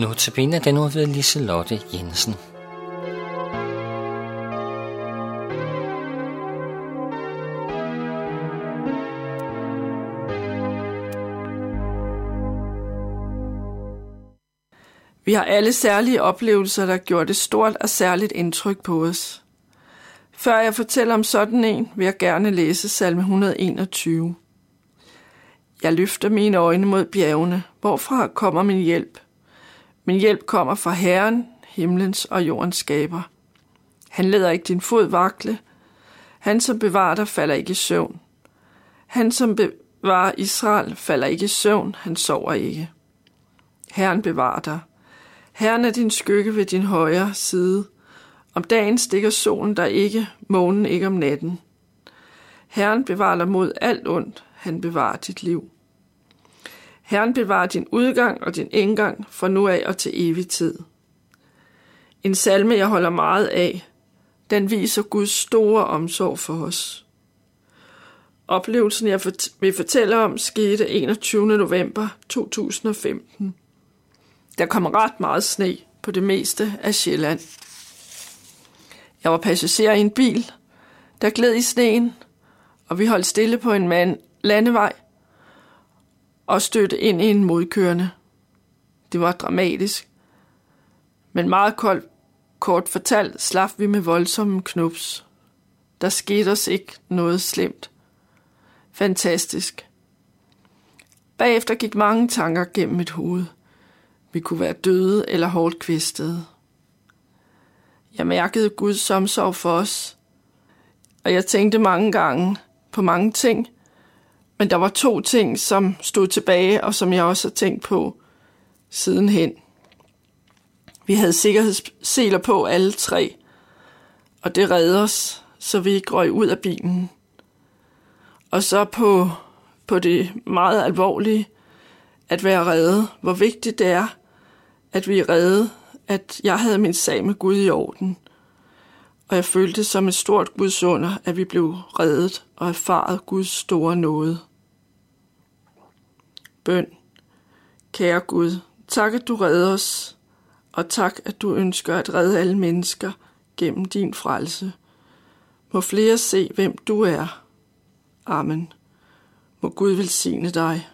Nu til den nu ved Liselotte Jensen. Vi har alle særlige oplevelser, der gjorde et stort og særligt indtryk på os. Før jeg fortæller om sådan en, vil jeg gerne læse salme 121. Jeg løfter mine øjne mod bjergene, hvorfra kommer min hjælp. Min hjælp kommer fra Herren, himlens og jordens skaber. Han lader ikke din fod vakle. Han, som bevarer dig, falder ikke i søvn. Han, som bevarer Israel, falder ikke i søvn. Han sover ikke. Herren bevarer dig. Herren er din skygge ved din højre side. Om dagen stikker solen der ikke, månen ikke om natten. Herren bevarer dig mod alt ondt. Han bevarer dit liv. Herren bevarer din udgang og din indgang fra nu af og til evig tid. En salme, jeg holder meget af. Den viser Guds store omsorg for os. Oplevelsen, jeg vil fortælle om, skete 21. november 2015. Der kom ret meget sne på det meste af Sjælland. Jeg var passager i en bil, der gled i sneen, og vi holdt stille på en mand landevej og stødte ind i en modkørende. Det var dramatisk. Men meget koldt, kort fortalt slap vi med voldsomme knups. Der skete os ikke noget slemt. Fantastisk. Bagefter gik mange tanker gennem mit hoved. Vi kunne være døde eller hårdt kvæstede. Jeg mærkede Guds omsorg for os, og jeg tænkte mange gange på mange ting, men der var to ting, som stod tilbage, og som jeg også har tænkt på sidenhen. Vi havde sikkerhedsseler på alle tre, og det redde os, så vi ikke røg ud af bilen. Og så på, på det meget alvorlige, at være reddet, hvor vigtigt det er, at vi er reddet, at jeg havde min sag med Gud i orden. Og jeg følte som et stort Guds under, at vi blev reddet og erfaret Guds store nåde. Bøn. Kære Gud, tak at du redder os, og tak at du ønsker at redde alle mennesker gennem din frelse. Må flere se, hvem du er. Amen. Må Gud velsigne dig.